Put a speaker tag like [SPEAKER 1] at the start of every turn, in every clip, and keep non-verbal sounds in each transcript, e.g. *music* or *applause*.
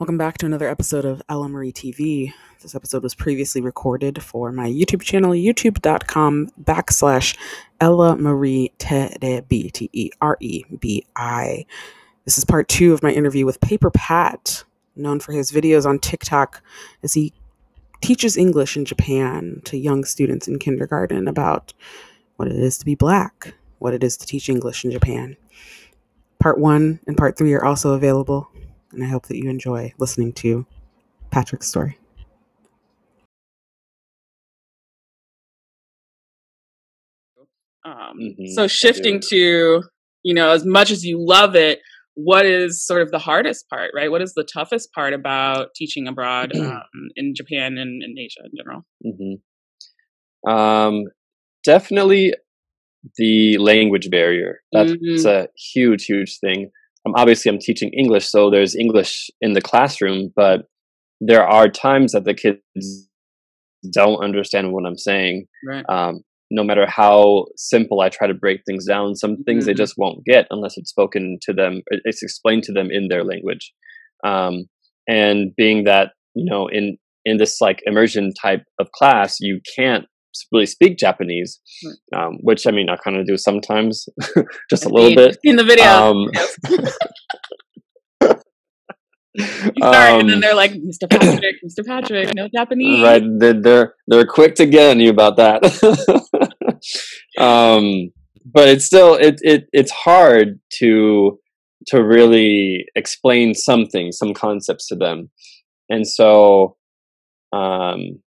[SPEAKER 1] Welcome back to another episode of Ella Marie TV. This episode was previously recorded for my YouTube channel, youtube.com backslash Ella Marie Terebi, T E R E B I. This is part two of my interview with Paper Pat, known for his videos on TikTok as he teaches English in Japan to young students in kindergarten about what it is to be black, what it is to teach English in Japan. Part one and part three are also available and I hope that you enjoy listening to Patrick's story.
[SPEAKER 2] Um,
[SPEAKER 3] Mhm,
[SPEAKER 2] so shifting to, you know, as much as you love it, what is sort of the hardest part, right? What is the toughest part about teaching abroad *clears throat* um, in Japan and in Asia in general?
[SPEAKER 3] hmm Um, definitely the language barrier. That's
[SPEAKER 2] Mhm.
[SPEAKER 3] a huge, huge thing. Um, obviously, I'm teaching English, so there's English in the classroom, but there are times that the kids don't understand what I'm saying.
[SPEAKER 2] Right.
[SPEAKER 3] Um, no matter how simple I try to break things down, some things they
[SPEAKER 2] Mhm.
[SPEAKER 3] just won't get unless it's spoken to them, it's explained to them in their language. Um, and being that, you know, in, in this like immersion type of class, you can't really speak Japanese, um, which I mean, I kind of do sometimes, *laughs* just a little bit.
[SPEAKER 2] in the video.
[SPEAKER 3] Um, *laughs*
[SPEAKER 2] you start, and then
[SPEAKER 3] um,
[SPEAKER 2] they're like, "Mr. *clears throat* Patrick, Mr. Patrick, no Japanese."
[SPEAKER 3] right they're, they're they're quick to get on you about that *laughs* um but it's still it, it it's hard to to really explain something some concepts to them and so um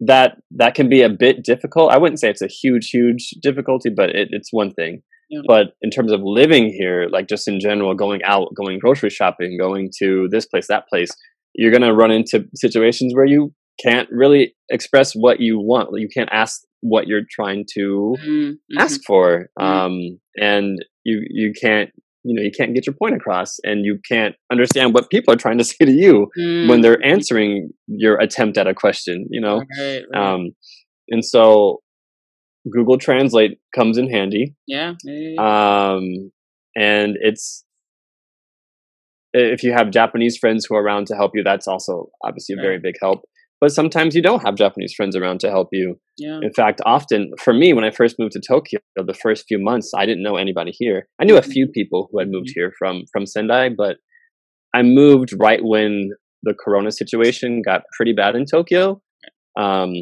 [SPEAKER 3] that that can be a bit difficult i wouldn't say it's a huge huge difficulty but it, it's one thing
[SPEAKER 2] Yeah.
[SPEAKER 3] but in terms of living here like just in general going out going grocery shopping going to this place that place you're going to run into situations where you can't really express what you want you can't ask what you're trying to
[SPEAKER 2] Mm, mhm.
[SPEAKER 3] ask for
[SPEAKER 2] Mhm.
[SPEAKER 3] um and you you can't you know you can't get your point across and you can't understand what people are trying to *laughs* say to you when
[SPEAKER 2] Mm,
[SPEAKER 3] they're answering your attempt at a question you know?
[SPEAKER 2] Right, right.
[SPEAKER 3] um and so google translate comes in handy.
[SPEAKER 2] Yeah.
[SPEAKER 3] um and it's if you have japanese friends who are around to help you that's also obviously a very big help but sometimes you don't have japanese friends around to help you.
[SPEAKER 2] Yeah.
[SPEAKER 3] in fact often for me when i first moved to tokyo the first few months i didn't know anybody here. I knew a mm-hmm. few people who had moved mm-hmm. here from from sendai but i moved right when the corona situation got pretty bad in tokyo. Um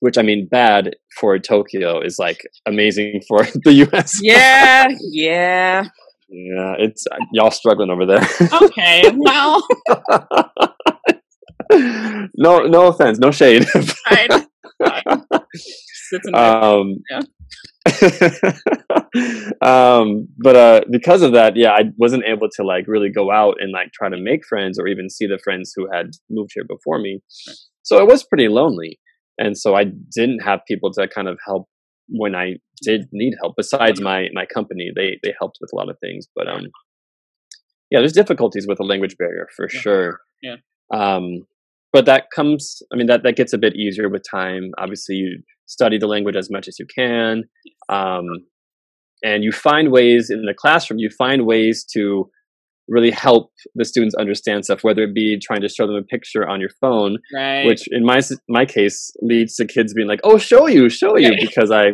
[SPEAKER 3] which i mean bad for tokyo is like amazing for *laughs* the us
[SPEAKER 2] yeah, yeah.
[SPEAKER 3] yeah it's uh, y'all struggling over there.
[SPEAKER 2] Okay, well, *laughs*
[SPEAKER 3] no no offense no shade *laughs*
[SPEAKER 2] fine. *laughs* fine. Sits in my
[SPEAKER 3] um
[SPEAKER 2] Yeah. *laughs*
[SPEAKER 3] um but uh because of that yeah i wasn't able to like really go out and like try to make friends or even see the friends who had moved here before me so it was pretty lonely and so i didn't have people to kind of help when i did need help besides my my company they they helped with a lot of things but um yeah there's difficulties with a language barrier for
[SPEAKER 2] Yeah.
[SPEAKER 3] sure
[SPEAKER 2] Yeah.
[SPEAKER 3] um but that comes i mean that that gets a bit easier with time. Obviously you study the language as much as you can um and you find ways in the classroom you find ways to really help the students understand stuff whether it be trying to show them a picture on your phone
[SPEAKER 2] right.
[SPEAKER 3] which in my my case leads to kids being like oh show you show you because i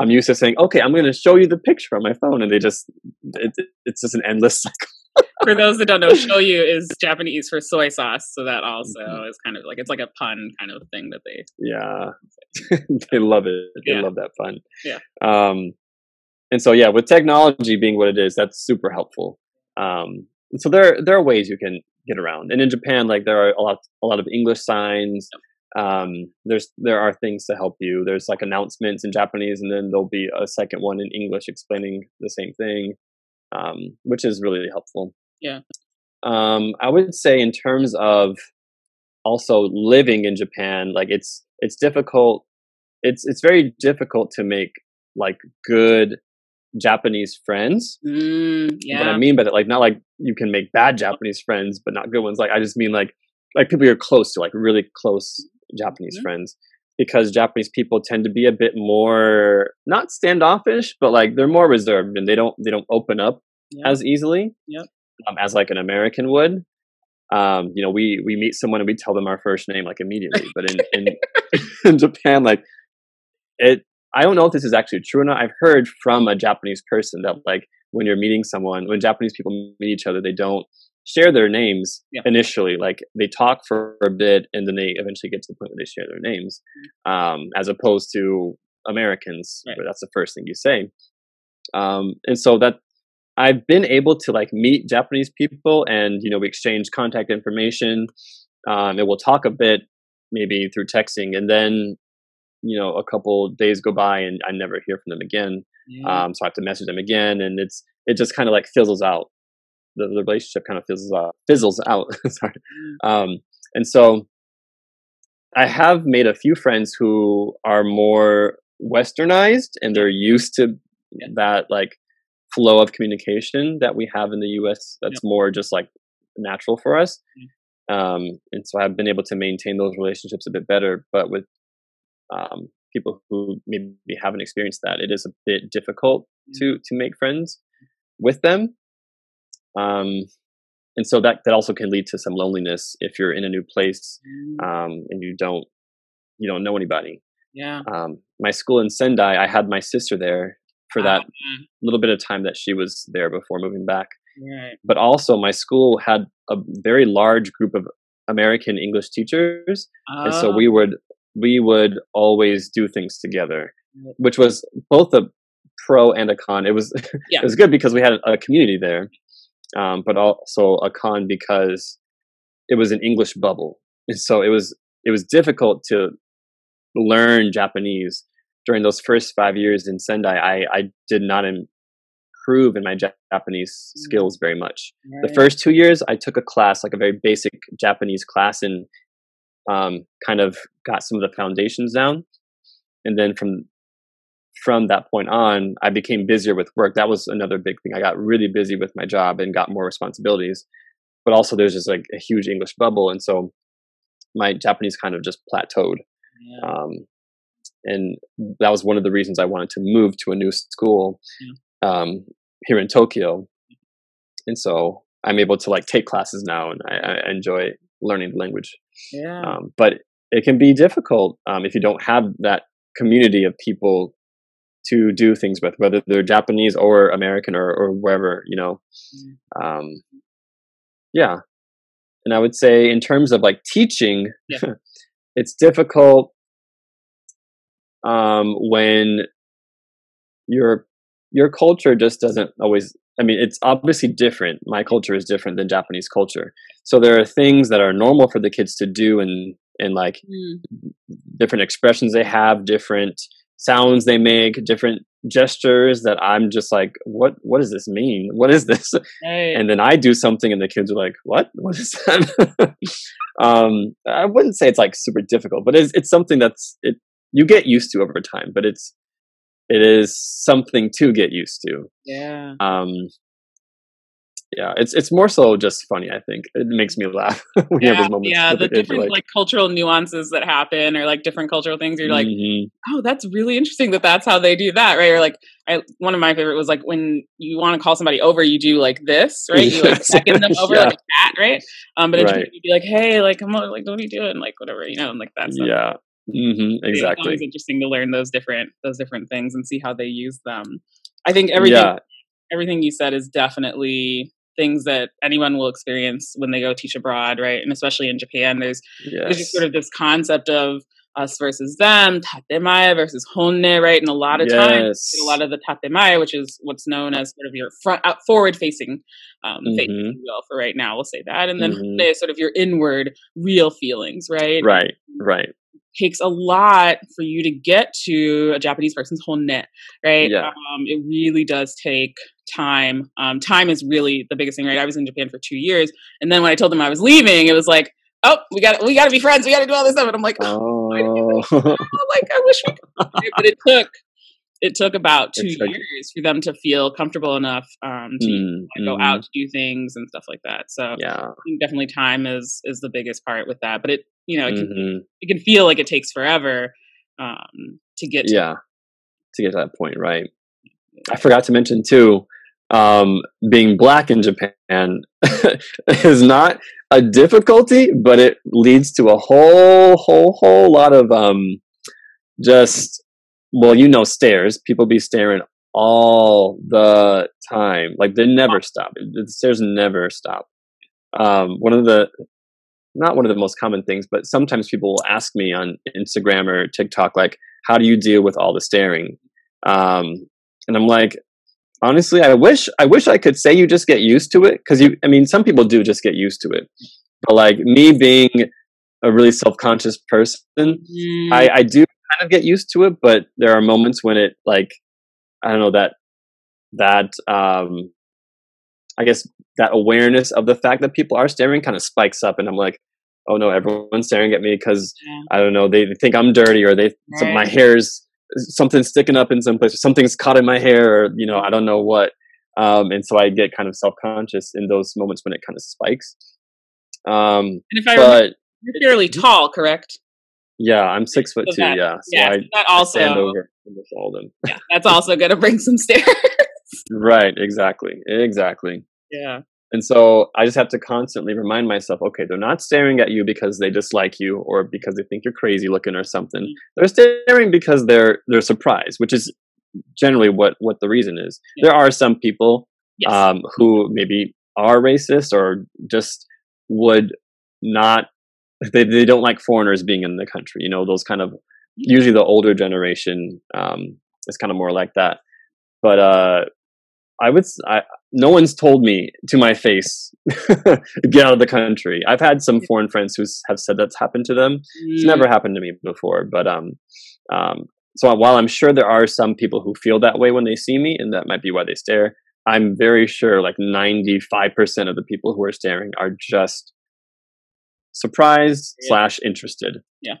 [SPEAKER 3] i'm used to saying okay i'm going to show you the picture on my phone and they just it, it's just an endless *laughs* cycle
[SPEAKER 2] for those that don't know, shoyu is Japanese for soy sauce, so that also
[SPEAKER 3] Mhm.
[SPEAKER 2] is kind of like it's like a pun kind of thing that they.
[SPEAKER 3] yeah. *laughs* *laughs* they love it. They
[SPEAKER 2] Yeah.
[SPEAKER 3] love that fun
[SPEAKER 2] Yeah.
[SPEAKER 3] um and so yeah with technology being what it is that's super helpful. Um and so there there are ways you can get around. And in japan like there are a lot a lot of english signs. Um there's there are things to help you. There's like announcements in japanese and then there'll be a second one in english explaining the same thing um which is really helpful
[SPEAKER 2] Yeah.
[SPEAKER 3] um i would say in terms of also living in japan like it's it's difficult it's it's very difficult to make like good japanese friends
[SPEAKER 2] Mm,
[SPEAKER 3] what. I mean by that, like not like you can make bad Japanese friends, but not good ones. Like I just mean like like people you're close to, like really close Japanese
[SPEAKER 2] Mhm.
[SPEAKER 3] friends, because Japanese people tend to be a bit more not standoffish, but like they're more reserved and they don't they don't open up
[SPEAKER 2] Yeah.
[SPEAKER 3] as easily
[SPEAKER 2] Yep.
[SPEAKER 3] um, as like an American would. um, you know, we we meet someone and we tell them our first name like immediately. But in in, *laughs* in Japan, like it, I don't know if this is actually true or not. I've heard from a Japanese person that like when you're meeting someone, when Japanese people meet each other, they don't share their names
[SPEAKER 2] Yeah.
[SPEAKER 3] initially. Like they talk for a bit and then they eventually get to the point where they share their names, um, as opposed to Americans,
[SPEAKER 2] Right.
[SPEAKER 3] where that's the first thing you say. Um, and so that I've been able to like meet Japanese people and you know we exchange contact information, um, and we'll talk a bit maybe through texting, and then you know a couple days go by and I never hear from them again.
[SPEAKER 2] Yeah.
[SPEAKER 3] Um, so I have to message them again, and it's it just kind of like fizzles out. The, the relationship kind of fizzles out. Fizzles out. *laughs* Sorry. Um, and so I have made a few friends who are more westernized, and they're used to that like flow of communication that we have in the U.S. That's more just like natural for us. Um, and so I've been able to maintain those relationships a bit better. But with um, people who maybe haven't experienced that, it is a bit difficult to to make friends with them. Um, and so that that also can lead to some loneliness if you're in a new place
[SPEAKER 2] Mm,
[SPEAKER 3] um, and you don't you don't know anybody.
[SPEAKER 2] yeah.
[SPEAKER 3] Um, my school in Sendai, I had my sister there for that
[SPEAKER 2] Ah,
[SPEAKER 3] little bit of time that she was there before moving back.
[SPEAKER 2] right.
[SPEAKER 3] But also, my school had a very large group of American English teachers, and so
[SPEAKER 2] Oh,
[SPEAKER 3] we would we would always do things together, which was both a pro and a con. It was *laughs*
[SPEAKER 2] Yeah.
[SPEAKER 3] it was good because we had a community there, um, but also a con because it was an English bubble, and so it was it was difficult to learn Japanese during those first five years in Sendai. I I did not improve in my Japanese
[SPEAKER 2] Mm.
[SPEAKER 3] skills very much. The first two years, I took a class, like a very basic Japanese class, and um, kind of got some of the foundations down. And then from from that point on, I became busier with work. That was another big thing. I got really busy with my job and got more responsibilities. But also, there's just like a huge English bubble, and so my Japanese kind of just plateaued.
[SPEAKER 2] Yeah.
[SPEAKER 3] Um, and that was one of the reasons I wanted to move to a new school um, here in Tokyo. And so I'm able to like take classes now, and I, I enjoy learning the language.
[SPEAKER 2] yeah.
[SPEAKER 3] Um, but it can be difficult um, if you don't have that community of people to do things with, whether they're Japanese or American or, or wherever, you know.
[SPEAKER 2] Mm.
[SPEAKER 3] Um, yeah. And I would say, in terms of like teaching,
[SPEAKER 2] Yeah. *laughs*
[SPEAKER 3] it's difficult um, when your your culture just doesn't always. I mean, it's obviously different. My culture is different than Japanese culture, so there are things that are normal for the kids to do, and and like
[SPEAKER 2] Mm,
[SPEAKER 3] different expressions they have, different sounds they make, different gestures that I'm just like, what what does this mean? What is this? And then I do something and the kids are like, what? What is that? *laughs* um, I wouldn't say it's like super difficult, but it's it's something that's it you get used to over time, but it's it is something to get used to.
[SPEAKER 2] yeah.
[SPEAKER 3] Um, yeah, it's it's more so just funny. I think it makes me laugh *laughs* when you have those moments.
[SPEAKER 2] yeah, the different like, cultural nuances that happen, or like different cultural things. You're like,
[SPEAKER 3] "Mhm,
[SPEAKER 2] oh, that's really interesting that that's how they do that, right? Or like, I one of my favorite was like when you want to call somebody over, you do like this, *laughs* right? You like beckon them over
[SPEAKER 3] Yeah.
[SPEAKER 2] like a cat, right? Um, but
[SPEAKER 3] Right.
[SPEAKER 2] You'd be like, hey, like, come on, like, what are you doing? Like, whatever, you know, and like that's
[SPEAKER 3] yeah, hmm
[SPEAKER 2] It's
[SPEAKER 3] exactly.
[SPEAKER 2] always interesting to learn those different those different things and see how they use them. I think everything
[SPEAKER 3] Yeah,
[SPEAKER 2] everything you said is definitely things that anyone will experience when they go teach abroad, right? And especially in Japan, there's there's just sort of this concept of us versus them, tatemae versus honne, right? And a lot of times, a lot of the tatemae, which is what's known as sort of your front, out, forward facing, um, face,
[SPEAKER 3] Mhm.
[SPEAKER 2] if you will, for right now, we'll say that. And then
[SPEAKER 3] Mhm.
[SPEAKER 2] honne is sort of your inward, real feelings, right?
[SPEAKER 3] right, right.
[SPEAKER 2] Takes a lot for you to get to a Japanese person's honne, right?
[SPEAKER 3] Yeah.
[SPEAKER 2] Um, it really does take time. Um, time is really the biggest thing, right? I was in Japan for two years, and then when I told them I was leaving, it was like, oh, we got we got to be friends. We got to do all this stuff, and I'm like, oh,
[SPEAKER 3] Oh,
[SPEAKER 2] like I wish we could. but it took it took about two
[SPEAKER 3] took-
[SPEAKER 2] years for them to feel comfortable enough um, to
[SPEAKER 3] Mm,
[SPEAKER 2] go
[SPEAKER 3] mhm.
[SPEAKER 2] out to do things and stuff like that. So
[SPEAKER 3] Yeah.
[SPEAKER 2] I think definitely time is is the biggest part with that. But it you know it can
[SPEAKER 3] mhm.
[SPEAKER 2] it can feel like it takes forever um, to get to
[SPEAKER 3] Yeah. To get to that point, right. I forgot to mention too, um, being black in Japan *laughs* is not a difficulty, but it leads to a whole, whole, whole lot of um, just well, you know, stares. People be staring all the time. Like they never stop. The stares never stop. Um, one of the not one of the most common things, but sometimes people will ask me on Instagram or TikTok, like, how do you deal with all the staring? Um, and I'm like, honestly, I wish I wish I could say you just get used to it because you. I mean, some people do just get used to it, but like me being a really self conscious person, mm. I, I do kind of get used to it. But there are moments when it like I don't know that that um I guess that awareness of the fact that people are staring kind of spikes up, and I'm like, oh no, everyone's staring at me because yeah. I don't know, they, think I'm dirty or they right. some, my hair's something's sticking up in some place, or something's caught in my hair, or you know, I don't know what. Um, and so I get kind of self conscious in those moments when it kind of spikes. Um,
[SPEAKER 2] and if I but, remember, you're fairly tall, correct?
[SPEAKER 3] Yeah, I'm six foot so two. That, yeah, so
[SPEAKER 2] yeah, I, that also. I stand over them. yeah, that's also going to bring some stares. *laughs*
[SPEAKER 3] right. Exactly. Exactly.
[SPEAKER 2] Yeah.
[SPEAKER 3] And so I just have to constantly remind myself, okay, they're not staring at you because they dislike you or because they think you're crazy looking or something. Mm-hmm. They're staring because they're they're surprised, which is generally what what the reason is. Yeah. There are some people yes. um, who maybe are racist or just would not they they don't like foreigners being in the country. You know, those kind of usually the older generation um, is kind of more like that. But uh, I would I, no one's told me to my face *laughs* get out of the country. I've had some foreign friends who have said that's happened to them. It's mm. never happened to me before, but um, um, so while I'm sure there are some people who feel that way when they see me, and that might be why they stare, I'm very sure like 95% of the people who are staring are just surprised yeah. slash interested.
[SPEAKER 2] Yeah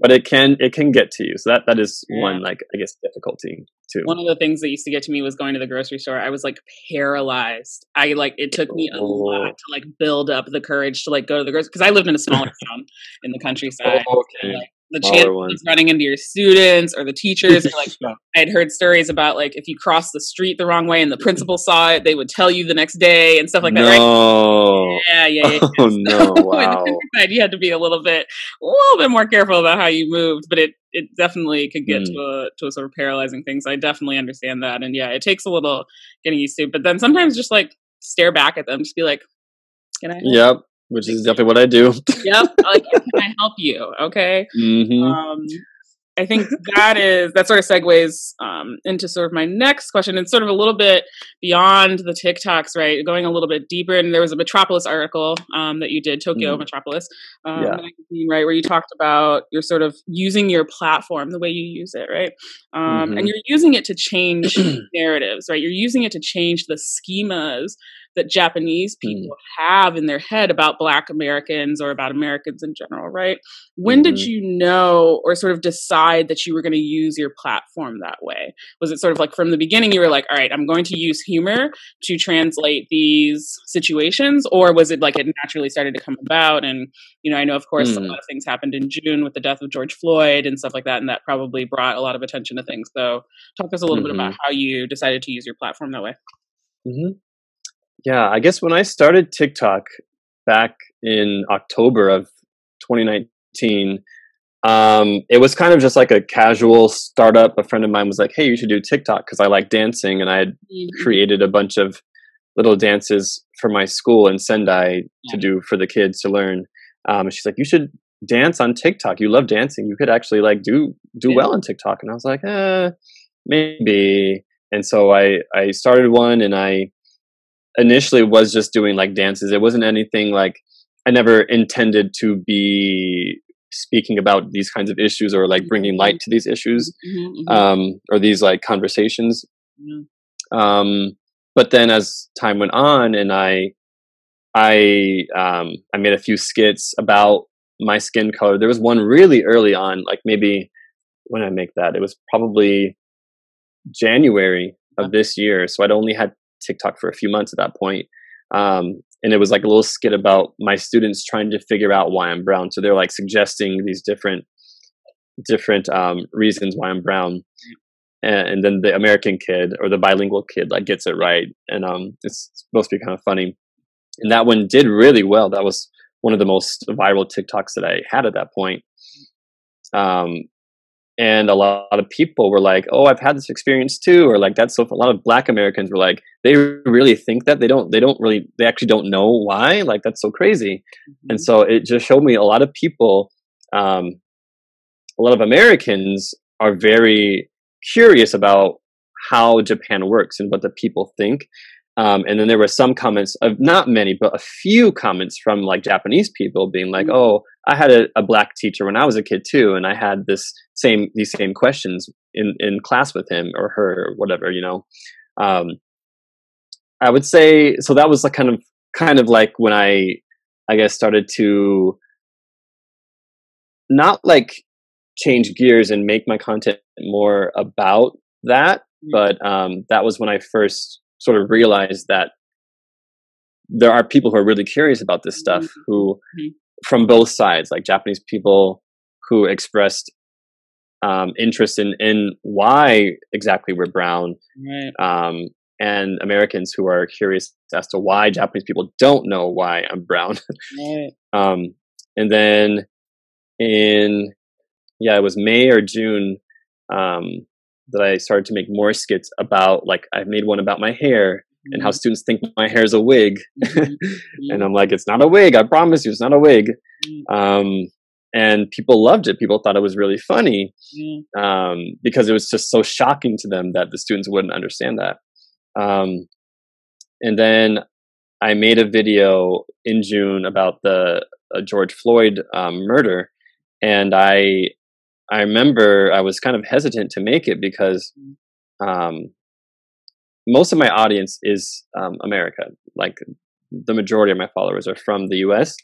[SPEAKER 3] but it can it can get to you so that that is yeah. one like i guess difficulty too
[SPEAKER 2] one of the things that used to get to me was going to the grocery store i was like paralyzed i like it took me a oh. lot to like build up the courage to like go to the grocery because i lived in a smaller *laughs* town in the countryside oh, okay. And, like, the chance of running into your students or the teachers. or like *laughs* I had heard stories about like if you crossed the street the wrong way and the principal saw it, they would tell you the next day and stuff like that.
[SPEAKER 3] No.
[SPEAKER 2] Right? Yeah, yeah, yeah. *laughs*
[SPEAKER 3] Oh no! *laughs* Wow.
[SPEAKER 2] you had to be a little bit, a little bit more careful about how you moved, but it it definitely could get mm. to a to a sort of paralyzing thing. So I definitely understand that, and yeah, it takes a little getting used to. But then sometimes just like stare back at them, just be like, "Can I?"
[SPEAKER 3] Yep which is definitely what I do. *laughs*
[SPEAKER 2] yep. Like, can I help you? Okay.
[SPEAKER 3] Mm-hmm.
[SPEAKER 2] Um, I think that is that sort of segues um, into sort of my next question, and sort of a little bit beyond the TikToks, right? Going a little bit deeper, and there was a Metropolis article um, that you did, Tokyo mm. Metropolis, um, yeah. magazine, right, where you talked about you're sort of using your platform the way you use it, right, um, mm-hmm. and you're using it to change narratives, right? You're using it to change the schemas that Japanese hmm. people mm. have in their head about Black Americans or about Americans in general, right? When mm-hmm. did you know or sort of decide that you were going to use your platform that way? Was it sort of like from the beginning you were like, all right, I'm going to use humor to translate these situations? Or was it like it naturally started to come about? And, you know, I know, of course, mm. a lot of things happened in June with the death of George Floyd and stuff like that. And that probably brought a lot of attention to things. So talk to us a little mm-hmm. bit about mm-hmm. how you decided to use your platform that way.
[SPEAKER 3] Mm-hmm. Yeah, I guess when I started TikTok back in October of 2019, um, it was kind of just like a casual startup. A friend of mine was like, "Hey, you should do TikTok because I like dancing," and I had mm-hmm. created a bunch of little dances for my school in Sendai to do for the kids to learn. Um, she's like, "You should dance on TikTok. You love dancing. You could actually like do do yeah. well on TikTok." And I was like, "Eh, maybe." And so I I started one, and I initially was just doing like dances. It wasn't anything like I never intended to be speaking about these kinds of issues or like bringing light to these issues mm-hmm, mm-hmm. um, or these like conversations. Mm-hmm. Um, but then as time went on, and I, I, um, I made a few skits about my skin color. There was one really early on, like maybe when I make that, it was probably January of this year. So I'd only had TikTok for a few months at that point. Um, and it was like a little skit about my students trying to figure out why I'm brown. So they're like suggesting these different different um, reasons why I'm brown, and, and, then the American kid or the bilingual kid like gets it right, and um, it's supposed to be kind of funny. And that one did really well. That was one of the most viral TikToks that I had at that point. Um, and a lot, of people were like, "Oh, I've had this experience too," or like that's so. A lot of Black Americans were like, "They really think that they don't. They don't really. They actually don't know why. Like that's so crazy." Mm-hmm. And so it just showed me a lot of people, um, a lot of Americans are very curious about how Japan works and what the people think. Um, and then there were some comments of not many, but a few comments from like Japanese people being like, mm-hmm. "Oh, I had a, a, black teacher when I was a kid too, and I had this same these same questions in in class with him or her or whatever." You know, um, I would say so. That was like kind of kind of like when I I guess started to not like change gears and make my content more about that, mm-hmm. but um, that was when I first sort of realized that there are people who are really curious about this stuff mm-hmm. who mm-hmm. from both sides like japanese people who expressed um, interest in in why exactly we're brown right. um, and americans who are curious as to why japanese people don't know why i'm brown right. *laughs* um, and then in yeah it was may or june um, that I started to make more skits about like I made one about my hair mm-hmm. and how mm-hmm. students think my hair is a wig, mm-hmm. *laughs* and I'm like, it's not a wig. I promise you, it's not a wig. Mm-hmm. Um, and people loved it. People thought it was really funny um, because it was just so shocking to them that the students wouldn't understand that. Um, and then I made a video in June about the uh, George Floyd um, murder, and I I remember I was kind of hesitant to make it because um, most of my audience is um, America. Like the majority of my followers are from the U.S.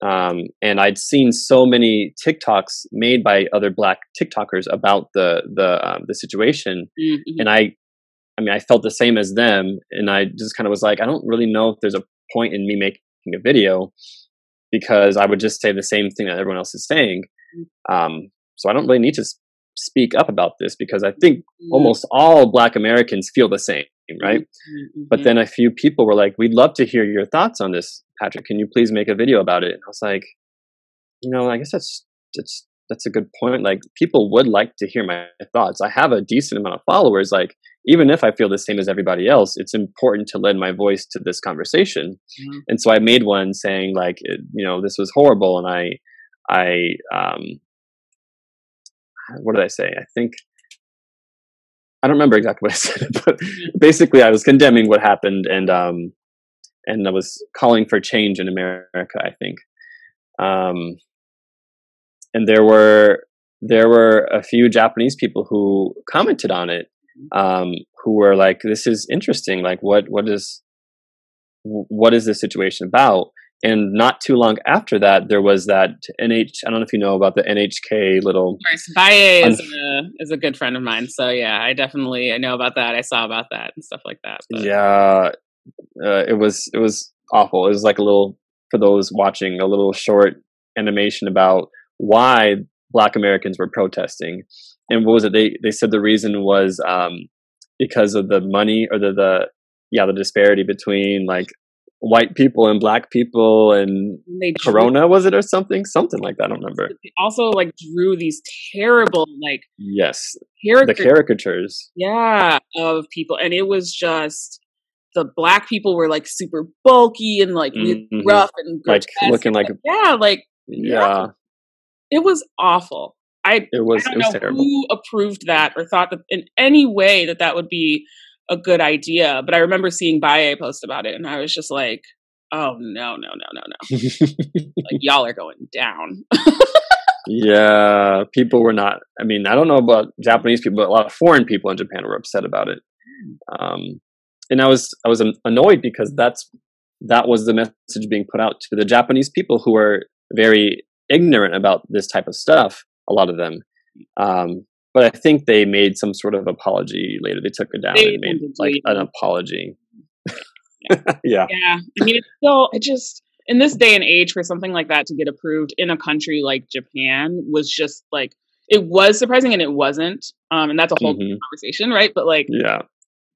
[SPEAKER 3] Um, and I'd seen so many TikToks made by other Black TikTokers about the the um, the situation, mm-hmm. and I, I mean, I felt the same as them, and I just kind of was like, I don't really know if there's a point in me making a video because I would just say the same thing that everyone else is saying. Um, so I don't really need to speak up about this because I think mm-hmm. almost all Black Americans feel the same, right? Mm-hmm. But then a few people were like, "We'd love to hear your thoughts on this, Patrick. Can you please make a video about it?" And I was like, "You know, I guess that's that's that's a good point. Like, people would like to hear my thoughts. I have a decent amount of followers. Like, even if I feel the same as everybody else, it's important to lend my voice to this conversation. Mm-hmm. And so I made one saying like, it, you know, this was horrible, and I I um, what did I say? I think I don't remember exactly what I *laughs* said, but basically I was condemning what happened and um and I was calling for change in America, I think. Um and there were there were a few Japanese people who commented on it um who were like this is interesting like what what is what is this situation about and not too long after that, there was that NH. I don't know if you know about the NHK little.
[SPEAKER 2] Of course, Baye is, a, is a good friend of mine. So yeah, I definitely I know about that. I saw about that and stuff like that.
[SPEAKER 3] But. Yeah, uh, it was it was awful. It was like a little for those watching a little short animation about why Black Americans were protesting, and what was it? They they said the reason was um, because of the money or the the yeah the disparity between like white people and black people and they drew, corona was it or something something like that i don't remember
[SPEAKER 2] also like drew these terrible like
[SPEAKER 3] yes the caricatures
[SPEAKER 2] yeah of people and it was just the black people were like super bulky and like mm-hmm. rough and
[SPEAKER 3] like looking like
[SPEAKER 2] yeah like
[SPEAKER 3] yeah. yeah.
[SPEAKER 2] it was awful i
[SPEAKER 3] it was,
[SPEAKER 2] I
[SPEAKER 3] it was terrible.
[SPEAKER 2] who approved that or thought that in any way that that would be a good idea. But I remember seeing Baye post about it, and I was just like, "Oh no, no, no, no, no! like *laughs* y'all are going down."
[SPEAKER 3] yeah, people were not. I mean, I don't know about Japanese people, but a lot of foreign people in Japan were upset about it. Um, and I was I was annoyed because that's that was the message being put out to the Japanese people who are very ignorant about this type of stuff. A lot of them, um, but I think they made some sort of apology later. They took it down they and made like an apology.
[SPEAKER 2] Yeah. *laughs* yeah. Yeah. I mean, it's still, it just, in this day and age, for something like that to get approved in a country like Japan was just like, it was surprising and it wasn't. Um, and that's a whole mm-hmm. conversation, right? But like,
[SPEAKER 3] yeah.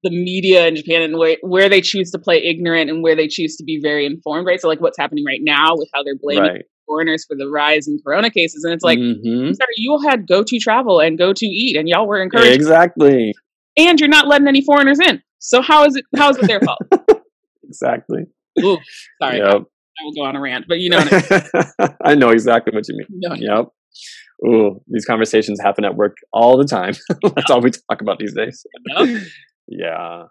[SPEAKER 2] the media in Japan and where, where they choose to play ignorant and where they choose to be very informed, right? So like what's happening right now with how they're blaming
[SPEAKER 3] Right.
[SPEAKER 2] Foreigners for the rise in corona cases. And it's like, mm-hmm. Sorry, you all had go to travel and go to eat and y'all were encouraged
[SPEAKER 3] exactly,
[SPEAKER 2] and you're not letting any foreigners in. So how is it how is it their fault? *laughs*
[SPEAKER 3] exactly.
[SPEAKER 2] Ooh, sorry,
[SPEAKER 3] Yep.
[SPEAKER 2] I will go on a rant, but you know what I mean. *laughs*
[SPEAKER 3] I know exactly what you mean.
[SPEAKER 2] You know what I mean.
[SPEAKER 3] Yep. Ooh, these conversations happen at work all the time. *laughs* That's all we talk about these days.
[SPEAKER 2] Yep.
[SPEAKER 3] Yeah.